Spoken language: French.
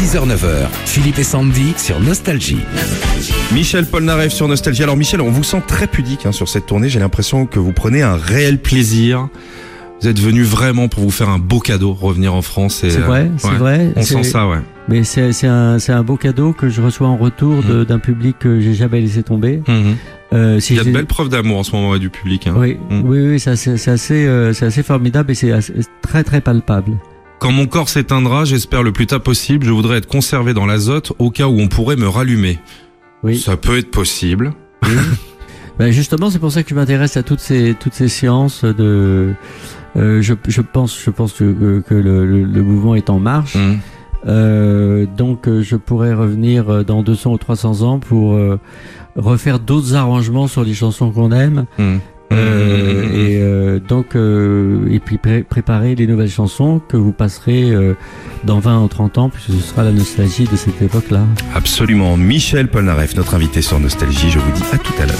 6h-9h, Philippe et Sandy sur Nostalgie. Michel Polnareff sur Nostalgie. Alors Michel, on vous sent très pudique hein, sur cette tournée. J'ai l'impression que vous prenez un réel plaisir. Vous êtes venu vraiment pour vous faire un beau cadeau, revenir en France. C'est euh, vrai, c'est ouais, vrai. On c'est- sent ça, ouais. Mais c'est un, beau cadeau que je reçois en retour de- d'un public que j'ai jamais laissé tomber. Mhm. Euh, si Il y a de belles preuves d'amour en ce moment ouais, du public. hein. Oui, Mm. oui, oui, c'est assez, c'est assez, euh, c'est assez formidable et c'est très très palpable. Quand mon corps s'éteindra, j'espère le plus tard possible, je voudrais être conservé dans l'azote au cas où on pourrait me rallumer. Oui. Ça peut être possible. oui. Ben justement, c'est pour ça que je m'intéresse à toutes ces toutes ces séances de. euh, je, je pense, je pense que, que le, le, le mouvement est en marche. Mhm. Euh, donc, euh, je pourrais revenir dans 200 ou 300 ans pour euh, refaire d'autres arrangements sur les chansons qu'on aime. Mhm. Euh, Mhm. et euh, donc euh, et puis pré- préparer les nouvelles chansons que vous passerez euh, dans 20 ou 30 ans puisque ce sera la nostalgie de cette époque-là. Absolument. Michel Polnareff, notre invité sur Nostalgie. Je vous dis à tout à l'heure.